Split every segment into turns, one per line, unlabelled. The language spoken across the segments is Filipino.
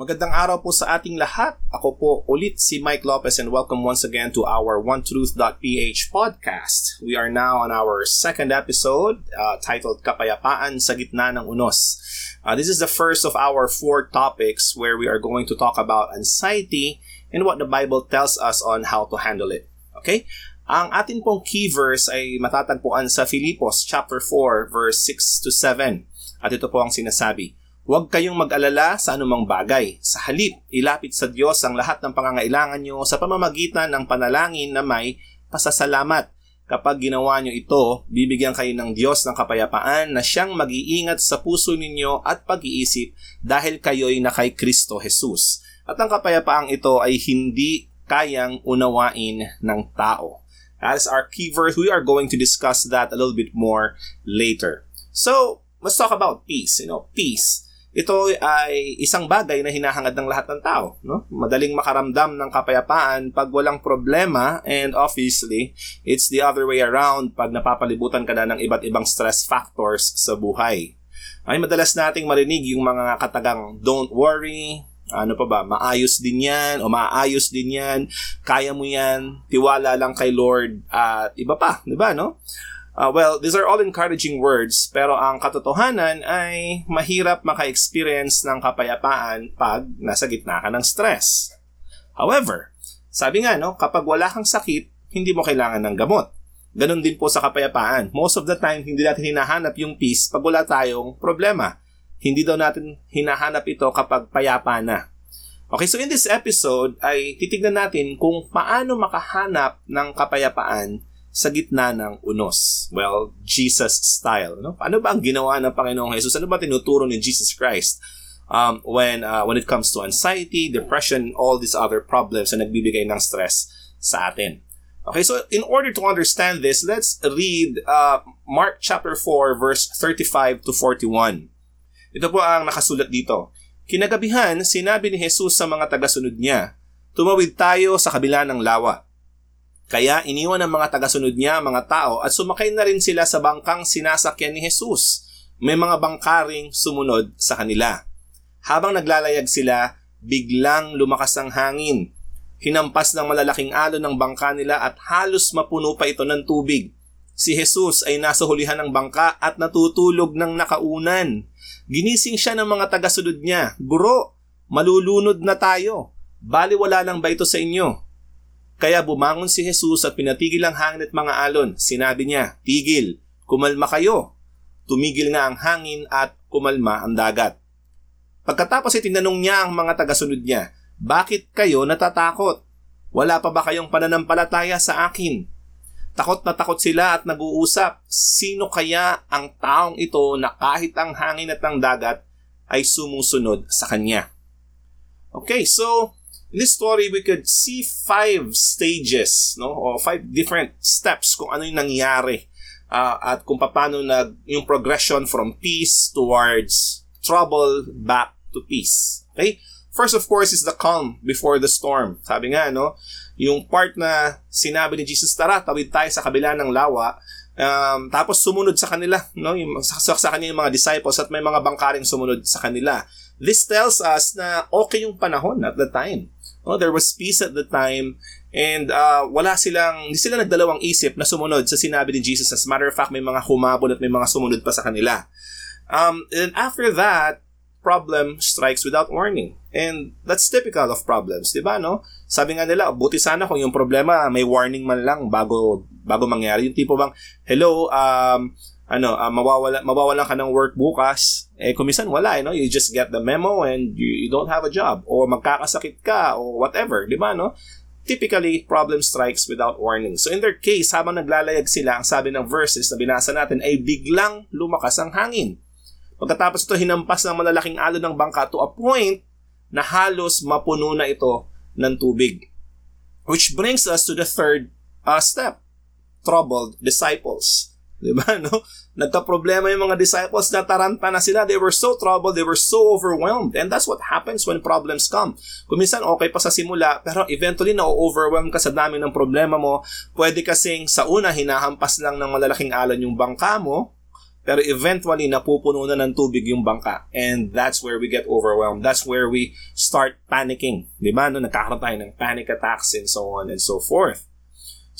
Magandang araw po sa ating lahat. Ako po ulit si Mike Lopez and welcome once again to our OneTruth.ph podcast. We are now on our second episode uh, titled Kapayapaan sa Gitna ng Unos. Uh, this is the first of our four topics where we are going to talk about anxiety and what the Bible tells us on how to handle it. Okay? Ang atin pong key verse ay matatagpuan sa Filipos chapter 4 verse 6 to 7. At ito po ang sinasabi, Huwag kayong mag-alala sa anumang bagay. Sa halip, ilapit sa Diyos ang lahat ng pangangailangan nyo sa pamamagitan ng panalangin na may pasasalamat. Kapag ginawa nyo ito, bibigyan kayo ng Diyos ng kapayapaan na siyang mag-iingat sa puso ninyo at pag-iisip dahil kayo'y na kay Kristo Jesus. At ang kapayapaang ito ay hindi kayang unawain ng tao. As our key verse, we are going to discuss that a little bit more later. So, let's talk about peace. You know, peace ito ay isang bagay na hinahangad ng lahat ng tao. No? Madaling makaramdam ng kapayapaan pag walang problema and obviously, it's the other way around pag napapalibutan ka na ng iba't ibang stress factors sa buhay. Ay madalas nating marinig yung mga katagang don't worry, ano pa ba, maayos din yan o maayos din yan, kaya mo yan, tiwala lang kay Lord at iba pa, di ba no? Uh, well, these are all encouraging words, pero ang katotohanan ay mahirap maka-experience ng kapayapaan pag nasa gitna ka ng stress. However, sabi nga, no, kapag wala kang sakit, hindi mo kailangan ng gamot. Ganon din po sa kapayapaan. Most of the time, hindi natin hinahanap yung peace pag wala tayong problema. Hindi daw natin hinahanap ito kapag payapa na. Okay, so in this episode ay titignan natin kung paano makahanap ng kapayapaan sa gitna ng unos. Well, Jesus style. No? Ano ba ang ginawa ng Panginoong Jesus? Ano ba tinuturo ni Jesus Christ um, when, uh, when it comes to anxiety, depression, all these other problems na nagbibigay ng stress sa atin? Okay, so in order to understand this, let's read uh, Mark chapter 4 verse 35 to 41. Ito po ang nakasulat dito. Kinagabihan, sinabi ni Jesus sa mga tagasunod niya, Tumawid tayo sa kabila ng lawa. Kaya iniwan ng mga tagasunod niya mga tao at sumakay na rin sila sa bangkang sinasakyan ni Jesus. May mga bangkaring sumunod sa kanila. Habang naglalayag sila, biglang lumakas ang hangin. Hinampas ng malalaking alon ng bangka nila at halos mapuno pa ito ng tubig. Si Jesus ay nasa hulihan ng bangka at natutulog ng nakaunan. Ginising siya ng mga tagasunod niya, Guro, malulunod na tayo. Bali wala lang ba ito sa inyo? Kaya bumangon si Jesus at pinatigil ang hangin at mga alon. Sinabi niya, Tigil, kumalma kayo. Tumigil nga ang hangin at kumalma ang dagat. Pagkatapos ay tinanong niya ang mga tagasunod niya, Bakit kayo natatakot? Wala pa ba kayong pananampalataya sa akin? Takot na takot sila at nag-uusap, sino kaya ang taong ito na kahit ang hangin at ang dagat ay sumusunod sa kanya? Okay, so in this story, we could see five stages, no? O five different steps kung ano yung nangyari uh, at kung paano nag yung progression from peace towards trouble back to peace. Okay? First, of course, is the calm before the storm. Sabi nga, no? Yung part na sinabi ni Jesus, tara, tawid tayo sa kabila ng lawa. Um, tapos sumunod sa kanila, no? Yung, sa, sa kanila yung mga disciples at may mga bangkaring sumunod sa kanila. This tells us na okay yung panahon at the time. Oh, there was peace at the time and uh, wala silang, hindi sila nagdalawang isip na sumunod sa sinabi ni Jesus. As matter of fact, may mga humabol at may mga sumunod pa sa kanila. Um, and after that, problem strikes without warning. And that's typical of problems, di ba, no? Sabi nga nila, buti sana kung yung problema may warning man lang bago bago mangyari. Yung tipo bang, hello, um, ano, uh, mawawala, mawawalan ka ng work bukas, eh kumisan wala, eh, no? You just get the memo and you, you don't have a job or magkakasakit ka or whatever, di ba, no? Typically, problem strikes without warning. So in their case, habang naglalayag sila, ang sabi ng verses na binasa natin ay biglang lumakas ang hangin. Pagkatapos ito, hinampas ng malalaking alon ng bangka to a point na halos mapuno na ito ng tubig. Which brings us to the third uh, step, troubled disciples. Di ba, no? Nagka-problema yung mga disciples, nataranta na sila. They were so troubled, they were so overwhelmed. And that's what happens when problems come. Kuminsan okay pa sa simula, pero eventually na-overwhelm ka sa dami ng problema mo. Pwede kasing sa una, hinahampas lang ng malalaking alon yung bangka mo. Pero eventually, napupuno na ng tubig yung bangka. And that's where we get overwhelmed. That's where we start panicking. Di ba? No, nagkakaroon tayo ng panic attacks and so on and so forth.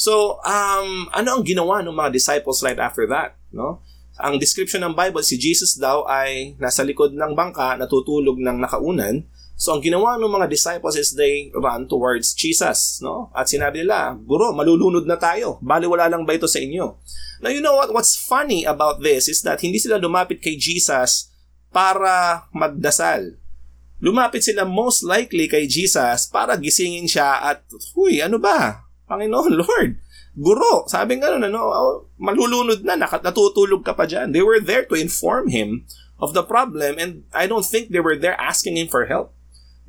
So, um, ano ang ginawa ng mga disciples right after that? No? Ang description ng Bible, si Jesus daw ay nasa likod ng bangka, natutulog ng nakaunan. So, ang ginawa ng mga disciples is they run towards Jesus. No? At sinabi nila, Guro, malulunod na tayo. Bali, wala lang ba ito sa inyo? Now, you know what? What's funny about this is that hindi sila lumapit kay Jesus para magdasal. Lumapit sila most likely kay Jesus para gisingin siya at, huy, ano ba? Panginoon, Lord, guro, sabi nga nun, ano, oh, malulunod na, natutulog ka pa dyan. They were there to inform him of the problem and I don't think they were there asking him for help.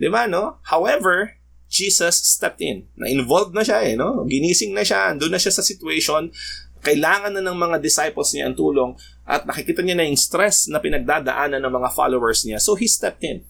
Di ba, no? However, Jesus stepped in. Na-involved na siya eh, no? Ginising na siya, doon na siya sa situation kailangan na ng mga disciples niya ang tulong at nakikita niya na yung stress na pinagdadaanan ng mga followers niya. So he stepped in.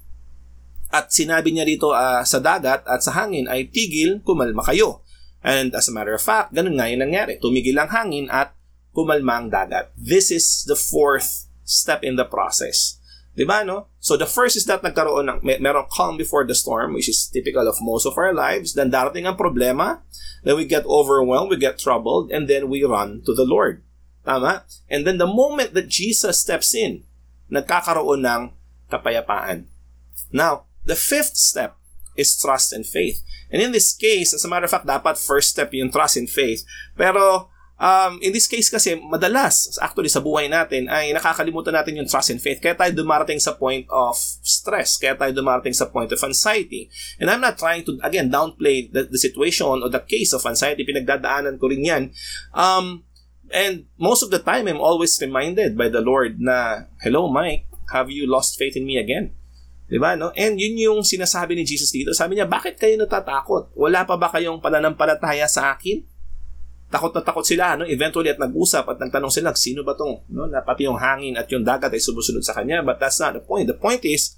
At sinabi niya rito uh, sa dagat at sa hangin ay tigil, kumalma kayo. And as a matter of fact, ganun nga yung nangyari. Tumigil ang hangin at kumalma ang dagat. This is the fourth step in the process. Diba, no? So the first is that nagkaroon ng, may, merong calm before the storm, which is typical of most of our lives. Then darating ang problema, then we get overwhelmed, we get troubled, and then we run to the Lord. Tama? And then the moment that Jesus steps in, nagkakaroon ng kapayapaan. Now, the fifth step is trust and faith. And in this case, as a matter of fact, dapat first step yung trust and faith. Pero Um, in this case kasi, madalas, actually sa buhay natin, ay nakakalimutan natin yung trust and faith. Kaya tayo dumarating sa point of stress. Kaya tayo dumarating sa point of anxiety. And I'm not trying to, again, downplay the, the situation or the case of anxiety. Pinagdadaanan ko rin yan. Um, and most of the time, I'm always reminded by the Lord na, Hello, Mike, have you lost faith in me again? Diba, no? And yun yung sinasabi ni Jesus dito. Sabi niya, bakit kayo natatakot? Wala pa ba kayong pananampalataya sa akin? takot na takot sila, no? Eventually at nag-usap at nagtanong sila, sino ba tong, no? Na pati yung hangin at yung dagat ay sumusunod sa kanya. But that's not the point. The point is,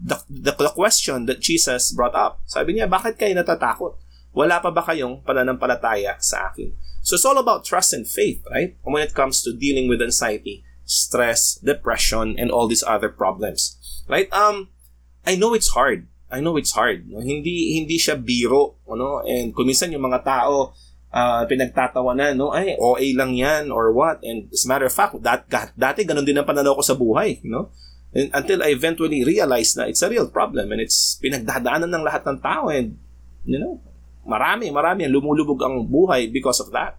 the, the, the question that Jesus brought up. Sabi niya, bakit kayo natatakot? Wala pa ba kayong pananampalataya sa akin? So it's all about trust and faith, right? When it comes to dealing with anxiety, stress, depression, and all these other problems. Right? Um, I know it's hard. I know it's hard. No? Hindi hindi siya biro, ano? And kuminsan yung mga tao, uh, pinagtatawanan, no? Ay, OA lang yan or what. And as a matter of fact, that, dati ganun din ang pananaw ko sa buhay, no? And until I eventually realized na it's a real problem and it's pinagdadaanan ng lahat ng tao and, you know, marami, marami lumulubog ang buhay because of that.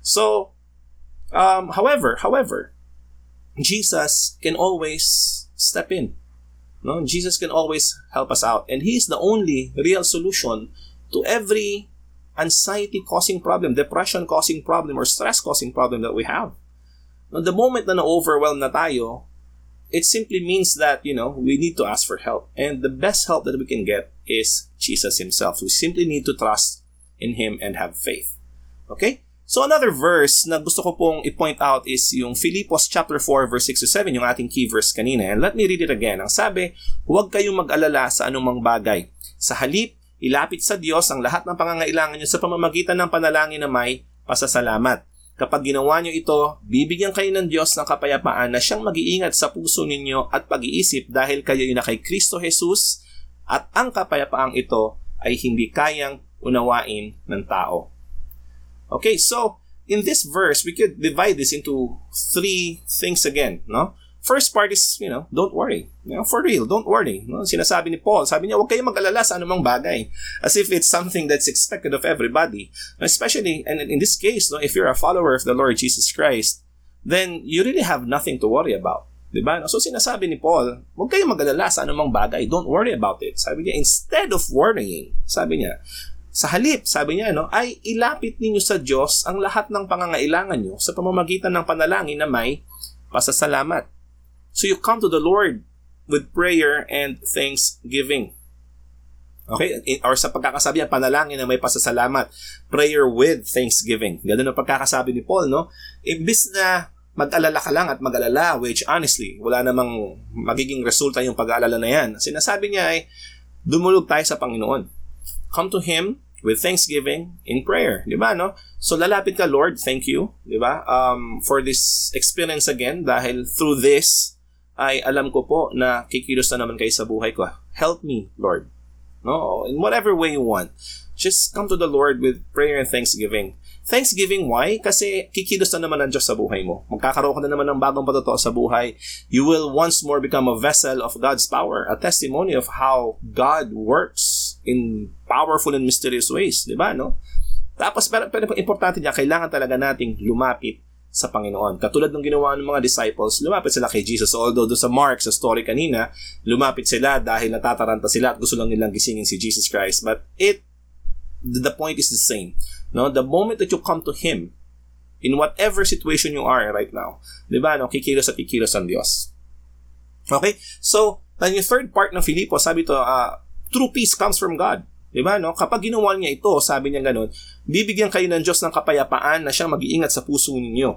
So, um, however, however, Jesus can always step in. No? Jesus can always help us out. And He is the only real solution to every anxiety causing problem, depression causing problem, or stress causing problem that we have. Now, the moment na na-overwhelm na tayo, it simply means that, you know, we need to ask for help. And the best help that we can get is Jesus Himself. We simply need to trust in Him and have faith. Okay? So another verse na gusto ko pong i-point out is yung Philippos chapter 4 verse 6 to 7, yung ating key verse kanina. And let me read it again. Ang sabi, huwag kayong mag-alala sa anumang bagay. Sa halip, Ilapit sa Diyos ang lahat ng pangangailangan niyo sa pamamagitan ng panalangin na may pasasalamat. Kapag ginawa niyo ito, bibigyan kayo ng Diyos ng kapayapaan na siyang mag-iingat sa puso ninyo at pag-iisip dahil kayo ay na kay Kristo Jesus at ang kapayapaang ito ay hindi kayang unawain ng tao. Okay, so in this verse, we could divide this into three things again, no? First part is, you know, don't worry. You know, for real, don't worry. No? Sinasabi ni Paul, sabi niya, huwag kayong mag-alala sa anumang bagay. As if it's something that's expected of everybody. Especially, and in this case, no, if you're a follower of the Lord Jesus Christ, then you really have nothing to worry about. Diba? So sinasabi ni Paul, huwag kayong mag-alala sa anumang bagay. Don't worry about it. Sabi niya, instead of worrying, sabi niya, sa halip, sabi niya, no, ay ilapit ninyo sa Diyos ang lahat ng pangangailangan nyo sa pamamagitan ng panalangin na may pasasalamat. So you come to the Lord with prayer and thanksgiving. Okay? Or sa pagkakasabi niya, panalangin na may pasasalamat. Prayer with thanksgiving. Ganun ang pagkakasabi ni Paul, no? Imbis na mag-alala ka lang at mag-alala, which honestly, wala namang magiging resulta yung pag-aalala na yan. Sinasabi niya ay, dumulog tayo sa Panginoon. Come to Him with thanksgiving in prayer. Di ba, no? So, lalapit ka, Lord, thank you, di ba, um, for this experience again dahil through this, ay alam ko po na kikilos na naman kayo sa buhay ko. Help me, Lord. No? In whatever way you want. Just come to the Lord with prayer and thanksgiving. Thanksgiving, why? Kasi kikilos na naman ang Diyos sa buhay mo. Magkakaroon ka na naman ng bagong patotoo sa buhay. You will once more become a vessel of God's power, a testimony of how God works in powerful and mysterious ways. Di ba, no? Tapos, pero, pero importante niya, kailangan talaga nating lumapit sa Panginoon. Katulad ng ginawa ng mga disciples, lumapit sila kay Jesus. Although doon sa Mark, sa story kanina, lumapit sila dahil natataranta sila at gusto lang nilang gisingin si Jesus Christ. But it, the point is the same. No? The moment that you come to Him, in whatever situation you are right now, di ba, no? kikilos at kikilos ang Diyos. Okay? So, then yung third part ng Filipo, sabi to, uh, true peace comes from God. Di ba, no? Kapag ginawa niya ito, sabi niya ganun, bibigyan kayo ng Diyos ng kapayapaan na siyang mag-iingat sa puso ninyo.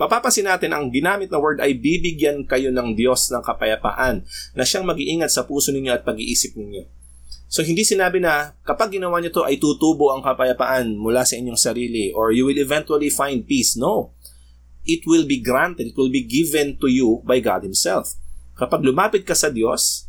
Mapapansin natin ang ginamit na word ay bibigyan kayo ng Diyos ng kapayapaan na siyang mag-iingat sa puso ninyo at pag-iisip ninyo. So hindi sinabi na kapag ginawa niyo to ay tutubo ang kapayapaan mula sa inyong sarili or you will eventually find peace. No. It will be granted, it will be given to you by God Himself. Kapag lumapit ka sa Diyos,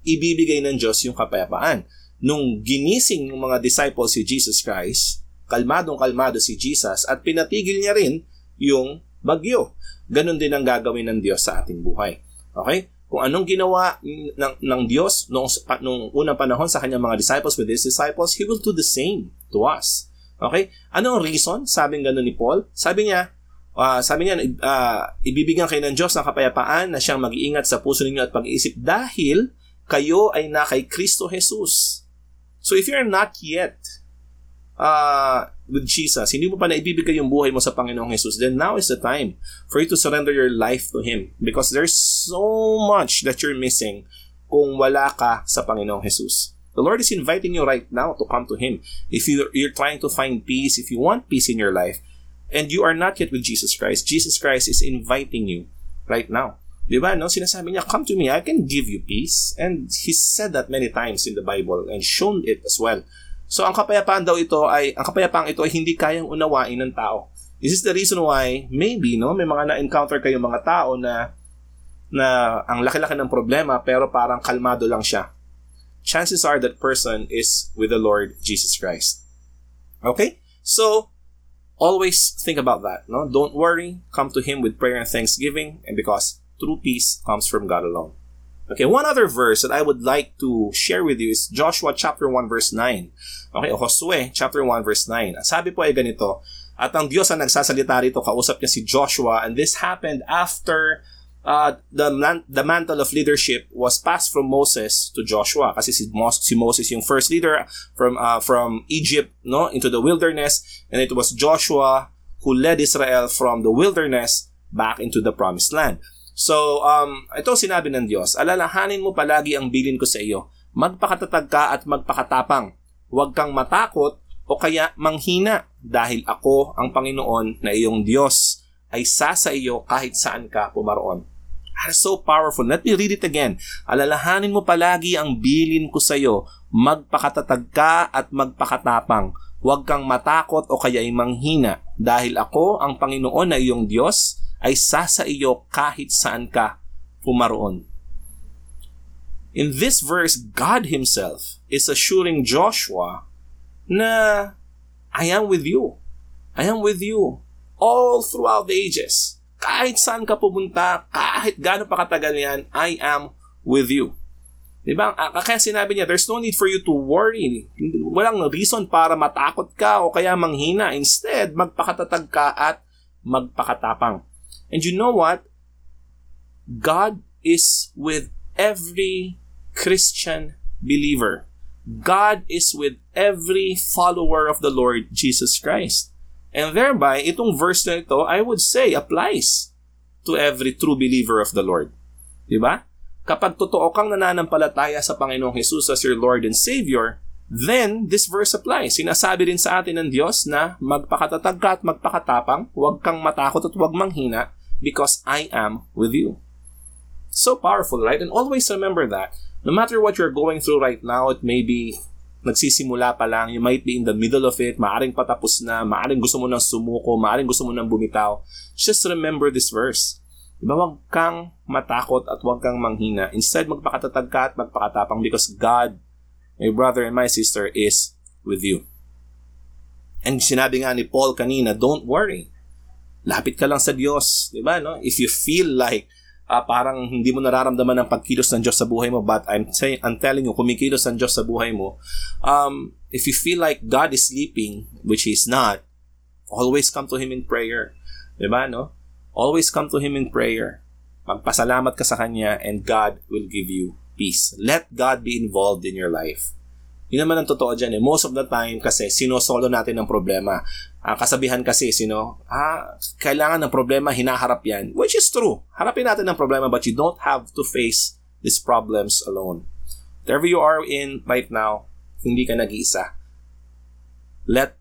ibibigay ng Diyos yung kapayapaan. Nung ginising ng mga disciples si Jesus Christ, kalmadong kalmado si Jesus at pinatigil niya rin yung bagyo. Ganon din ang gagawin ng Diyos sa ating buhay. Okay? Kung anong ginawa ng, ng Diyos noong, noong unang panahon sa kanyang mga disciples with His disciples, He will do the same to us. Okay? Anong reason? Sabi ng ni Paul. Sabi niya, uh, sabi niya, uh, ibibigyan kayo ng Diyos ng kapayapaan na siyang mag-iingat sa puso ninyo at pag-iisip dahil kayo ay na kay Kristo Jesus. So if you're not yet uh, with Jesus, hindi mo pa naibibigay yung buhay mo sa Panginoong Jesus, then now is the time for you to surrender your life to Him. Because there's so much that you're missing kung wala ka sa Panginoong Jesus. The Lord is inviting you right now to come to Him. If you're, you're trying to find peace, if you want peace in your life, and you are not yet with Jesus Christ, Jesus Christ is inviting you right now. Di ba, no? Sinasabi niya, come to me, I can give you peace. And He said that many times in the Bible and shown it as well. So ang kapayapaan daw ito ay ang kapayapaan ito ay hindi kayang unawain ng tao. This is the reason why maybe no may mga na-encounter kayo mga tao na na ang laki-laki ng problema pero parang kalmado lang siya. Chances are that person is with the Lord Jesus Christ. Okay? So always think about that, no? Don't worry, come to him with prayer and thanksgiving and because true peace comes from God alone. Okay, one other verse that I would like to share with you is Joshua chapter 1 verse 9. Okay, o Josue chapter 1 verse 9. Sabi po ay ganito, at ang Diyos ang nagsasalita rito, kausap niya si Joshua, and this happened after uh, the, the mantle of leadership was passed from Moses to Joshua kasi si, Mos- si Moses yung first leader from uh, from Egypt no into the wilderness and it was Joshua who led Israel from the wilderness back into the promised land. So, um, ito sinabi ng Diyos, alalahanin mo palagi ang bilin ko sa iyo. Magpakatatag ka at magpakatapang. Huwag kang matakot o kaya manghina dahil ako ang Panginoon na iyong Diyos ay sa sa iyo kahit saan ka pumaroon. That is so powerful. Let me read it again. Alalahanin mo palagi ang bilin ko sa iyo. Magpakatatag ka at magpakatapang. Huwag kang matakot o kaya manghina dahil ako ang Panginoon na iyong Diyos ay sasa iyo kahit saan ka pumaroon. In this verse, God Himself is assuring Joshua na I am with you. I am with you all throughout the ages. Kahit saan ka pumunta, kahit gaano pa katagal yan, I am with you. Diba? Kaya sinabi niya, there's no need for you to worry. Walang reason para matakot ka o kaya manghina. Instead, magpakatatag ka at magpakatapang. And you know what? God is with every Christian believer. God is with every follower of the Lord Jesus Christ. And thereby, itong verse na ito, I would say, applies to every true believer of the Lord. Diba? Kapag totoo kang nananampalataya sa Panginoong Jesus as your Lord and Savior, then this verse applies. Sinasabi rin sa atin ng Diyos na magpakatatag ka at magpakatapang, huwag kang matakot at huwag manghina, because I am with you. So powerful, right? And always remember that. No matter what you're going through right now, it may be nagsisimula pa lang, you might be in the middle of it, maaring patapos na, maaring gusto mo nang sumuko, maaring gusto mo nang bumitaw. Just remember this verse. Diba, huwag kang matakot at huwag kang manghina. Instead, magpakatatag ka at magpakatapang because God, my brother and my sister, is with you. And sinabi nga ni Paul kanina, don't worry. Lapit ka lang sa Diyos. Diba, no? If you feel like uh, parang hindi mo nararamdaman ang pagkilos ng Diyos sa buhay mo, but I'm, say, I'm telling you, kumikilos ang Diyos sa buhay mo, um, if you feel like God is sleeping, which He is not, always come to Him in prayer. Diba, no? Always come to Him in prayer. Magpasalamat ka sa Kanya and God will give you peace. Let God be involved in your life. Yun naman ang totoo dyan eh. Most of the time kasi sinosolo natin ng problema. Uh, kasabihan kasi, sino, ah, kailangan ng problema, hinaharap yan. Which is true. Harapin natin ang problema but you don't have to face these problems alone. Whatever you are in right now, hindi ka nag-iisa. Let,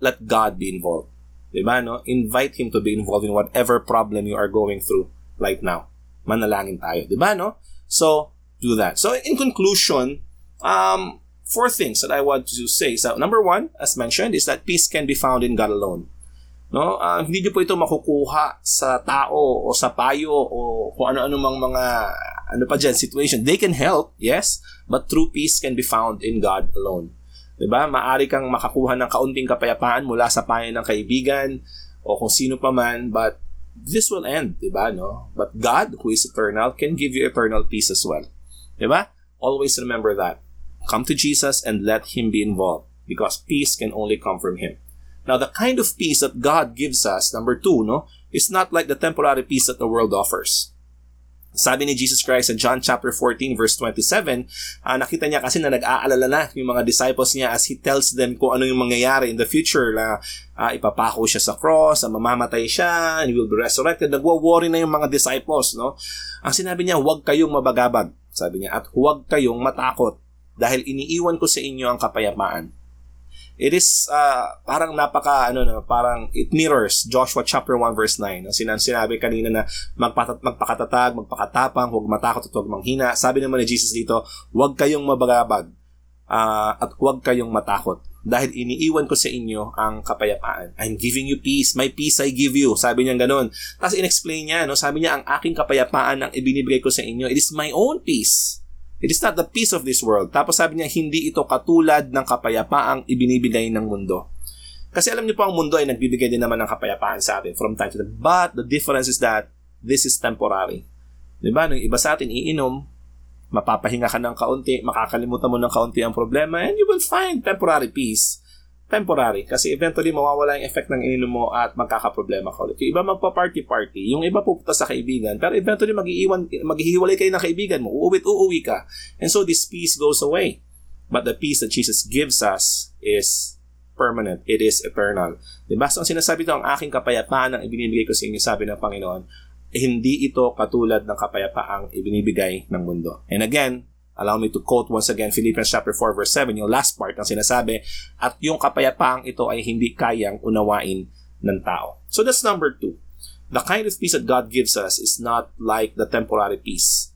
let God be involved. Diba, no? Invite Him to be involved in whatever problem you are going through right now. Manalangin tayo. Diba, no? So, do that. So, in conclusion, um, four things that I want to say. So, number one, as mentioned, is that peace can be found in God alone. No? Uh, hindi niyo po ito makukuha sa tao o sa payo o kung ano-ano mang mga ano pa dyan, situation. They can help, yes, but true peace can be found in God alone. 'Di ba? Maari kang makakuha ng kaunting kapayapaan mula sa payo ng kaibigan o kung sino pa man, but this will end, 'di ba, no? But God, who is eternal, can give you eternal peace as well. 'Di ba? Always remember that. Come to Jesus and let him be involved because peace can only come from him. Now, the kind of peace that God gives us, number two, no, is not like the temporary peace that the world offers. Sabi ni Jesus Christ sa John chapter 14 verse 27, uh, nakita niya kasi na nag-aalala na yung mga disciples niya as He tells them kung ano yung mangyayari in the future na uh, ipapako siya sa cross, uh, mamamatay siya, and He will be resurrected. Nagwa-worry na yung mga disciples, no? Ang sinabi niya, huwag kayong mabagabag, sabi niya, at huwag kayong matakot dahil iniiwan ko sa inyo ang kapayapaan it is uh, parang napaka ano no, parang it mirrors Joshua chapter 1 verse 9. No? Sinan sinabi kanina na magpatat magpakatatag, magpakatapang, huwag matakot at huwag manghina. Sabi naman ni Jesus dito, huwag kayong mabagabag uh, at huwag kayong matakot dahil iniiwan ko sa inyo ang kapayapaan. I'm giving you peace. My peace I give you. Sabi niya ganun. Tapos inexplain niya, no? sabi niya, ang aking kapayapaan ang ibinibigay ko sa inyo. It is my own peace It is not the peace of this world. Tapos sabi niya, hindi ito katulad ng kapayapaang ibinibigay ng mundo. Kasi alam niyo po, ang mundo ay nagbibigay din naman ng kapayapaan sa atin from time to time. But the difference is that this is temporary. Di ba? Nung iba sa atin, iinom, mapapahinga ka ng kaunti, makakalimutan mo ng kaunti ang problema, and you will find temporary peace temporary kasi eventually mawawala yung effect ng ininom mo at magkakaproblema ka ulit. Yung iba magpa-party-party, yung iba pupunta sa kaibigan, pero eventually mag-iiwan, maghihiwalay kayo ng kaibigan mo, uuwit, uuwi ka. And so this peace goes away. But the peace that Jesus gives us is permanent. It is eternal. Diba? So ang sinasabi ito, ang aking kapayapaan ang ibinibigay ko sa inyo, sabi ng Panginoon, hindi ito katulad ng kapayapaang ibinibigay ng mundo. And again, Allow me to quote once again Philippians chapter 4 verse 7, yung last part ng sinasabi, at yung kapayapaang ito ay hindi kayang unawain ng tao. So that's number two. The kind of peace that God gives us is not like the temporary peace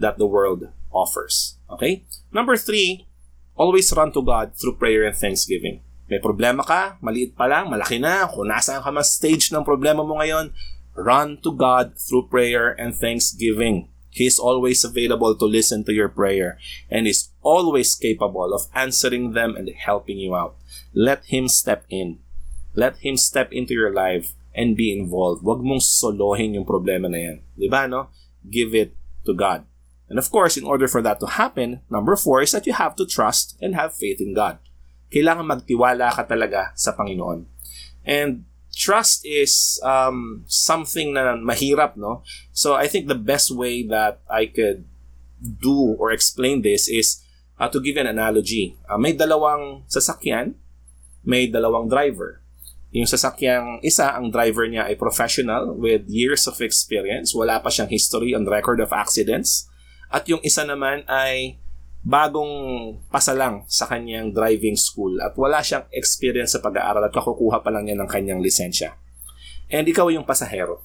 that the world offers. Okay? Number three, always run to God through prayer and thanksgiving. May problema ka, maliit pa lang, malaki na, kung nasaan ka man stage ng problema mo ngayon, run to God through prayer and thanksgiving. He is always available to listen to your prayer and is always capable of answering them and helping you out. Let Him step in. Let Him step into your life and be involved. Huwag mong solohin yung problema na yan. Di ba, no? Give it to God. And of course, in order for that to happen, number four is that you have to trust and have faith in God. Kailangan magtiwala ka talaga sa Panginoon. And trust is um, something na mahirap, no? So I think the best way that I could do or explain this is uh, to give an analogy. Uh, may dalawang sasakyan, may dalawang driver. Yung sasakyang isa, ang driver niya ay professional with years of experience. Wala pa siyang history on record of accidents. At yung isa naman ay bagong pasalang sa kanyang driving school at wala siyang experience sa pag-aaral at kakukuha pa lang niya ng kanyang lisensya. And ikaw yung pasahero.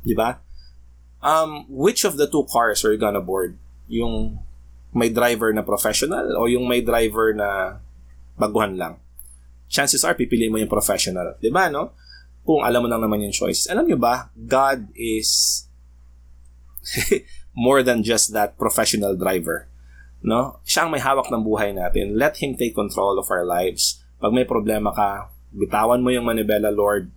Di ba? Um, which of the two cars are you gonna board? Yung may driver na professional o yung may driver na baguhan lang? Chances are, pipiliin mo yung professional. 'Di ba no? Kung alam mo lang naman yung choice. Alam nyo ba, God is more than just that professional driver. No? Siya ang may hawak ng buhay natin. Let Him take control of our lives. Pag may problema ka, bitawan mo yung manibela, Lord,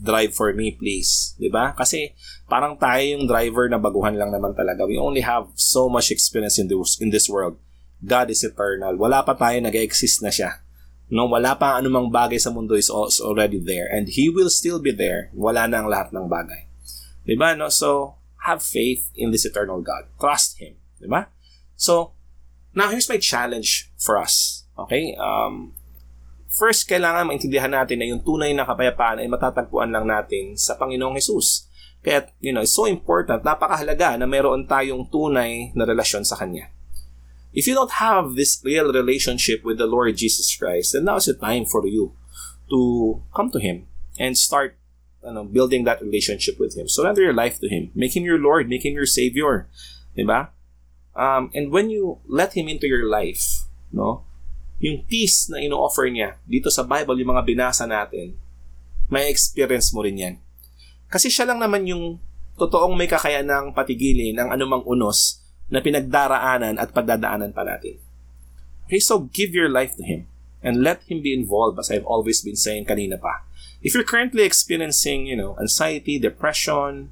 drive for me, please. ba? Kasi parang tayo yung driver na baguhan lang naman talaga. We only have so much experience in this, in this world. God is eternal. Wala pa tayo nag-exist na siya. No, wala pa anumang bagay sa mundo is already there and he will still be there. Wala na ang lahat ng bagay. 'Di ba? No? So, have faith in this eternal God. Trust him, 'di ba? So, now here's my challenge for us. Okay? Um first kailangan maintindihan natin na yung tunay na kapayapaan ay matatagpuan lang natin sa Panginoong Hesus. Kaya, you know, it's so important, napakahalaga na mayroon tayong tunay na relasyon sa Kanya. If you don't have this real relationship with the Lord Jesus Christ, then now is the time for you to come to Him and start you know, building that relationship with Him. Surrender your life to Him. Make Him your Lord. Make Him your Savior. Diba? Um, and when you let Him into your life, no, yung peace na ino-offer niya dito sa Bible, yung mga binasa natin, may experience mo rin yan. Kasi siya lang naman yung totoong may kakayanang patigilin ang anumang unos na pinagdaraanan at pagdadaanan pa natin. Okay, so give your life to Him and let Him be involved as I've always been saying kanina pa. If you're currently experiencing, you know, anxiety, depression,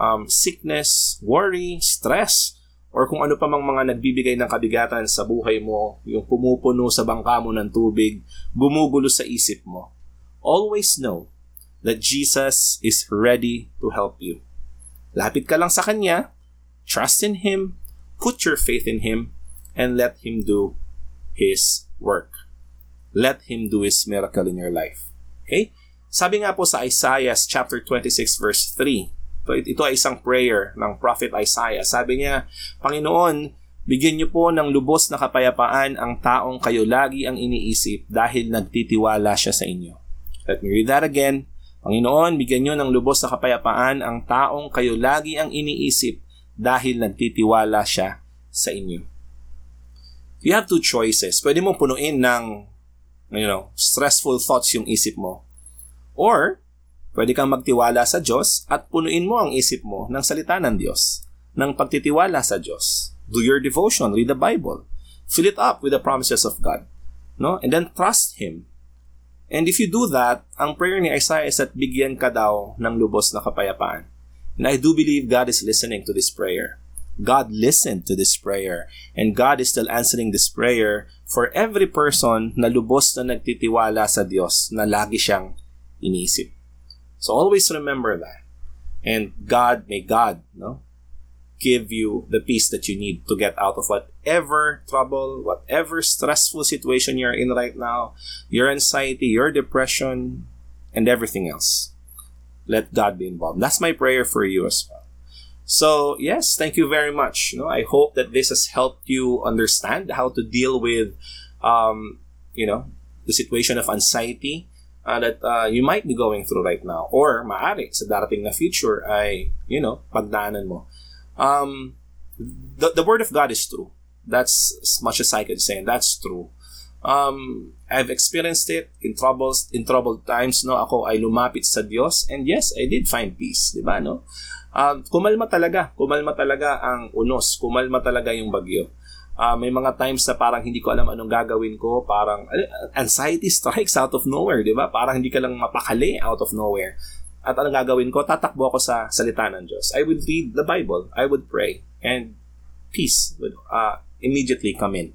um, sickness, worry, stress, or kung ano pa mang mga nagbibigay ng kabigatan sa buhay mo, yung pumupuno sa bangka mo ng tubig, gumugulo sa isip mo, always know that Jesus is ready to help you. Lapit ka lang sa Kanya, trust in Him, Put your faith in Him and let Him do His work. Let Him do His miracle in your life. Okay? Sabi nga po sa Isaiah chapter 26 verse 3, ito, ay isang prayer ng prophet Isaiah. Sabi niya, Panginoon, bigyan niyo po ng lubos na kapayapaan ang taong kayo lagi ang iniisip dahil nagtitiwala siya sa inyo. Let me read that again. Panginoon, bigyan niyo ng lubos na kapayapaan ang taong kayo lagi ang iniisip dahil nagtitiwala siya sa inyo. You have two choices. Pwede mong punuin ng you know, stressful thoughts yung isip mo. Or, pwede kang magtiwala sa Diyos at punuin mo ang isip mo ng salita ng Diyos, ng pagtitiwala sa Diyos. Do your devotion, read the Bible. Fill it up with the promises of God. No? And then trust Him. And if you do that, ang prayer ni Isaiah is at bigyan ka daw ng lubos na kapayapaan. And I do believe God is listening to this prayer. God listened to this prayer and God is still answering this prayer for every person na lubos na nagtitiwala sa Diyos na lagi siyang iniisip. So always remember that. And God, may God, no, give you the peace that you need to get out of whatever trouble, whatever stressful situation you're in right now, your anxiety, your depression, and everything else let God be involved. That's my prayer for you as well. So, yes, thank you very much. You know, I hope that this has helped you understand how to deal with, um, you know, the situation of anxiety uh, that uh, you might be going through right now. Or, maari, sa darating na future ay, you know, pagdaanan mo. Um, the, the Word of God is true. That's as much as I can say. That's true. Um, I've experienced it in troubles, in troubled times, no? Ako ay lumapit sa Diyos and yes, I did find peace, di ba, no? Uh, kumalma talaga, kumalma talaga ang unos, kumalma talaga yung bagyo. Uh, may mga times na parang hindi ko alam anong gagawin ko, parang anxiety strikes out of nowhere, di ba? Parang hindi ka lang mapakali out of nowhere. At anong gagawin ko? Tatakbo ako sa salita ng Diyos. I would read the Bible, I would pray, and peace would uh, immediately come in.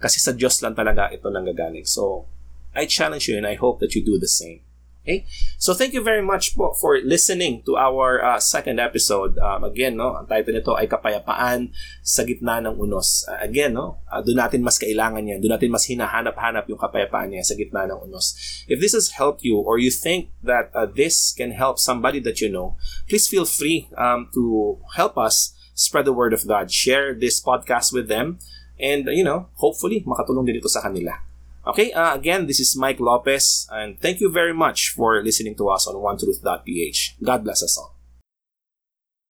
Kasi sa Diyos lang talaga ito nanggagaling. So, I challenge you and I hope that you do the same. Okay? So, thank you very much po for listening to our uh, second episode. Um, again, no, ang title nito ay Kapayapaan sa Gitna ng Unos. Uh, again, no, uh, doon natin mas kailangan yan. Doon natin mas hinahanap-hanap yung kapayapaan niya sa gitna ng unos. If this has helped you or you think that uh, this can help somebody that you know, please feel free um, to help us spread the word of God. Share this podcast with them and you know, hopefully makatulong din ito sa kanila. Okay, uh, again, this is Mike Lopez and thank you very much for listening to us on onetruth.ph. God bless us all.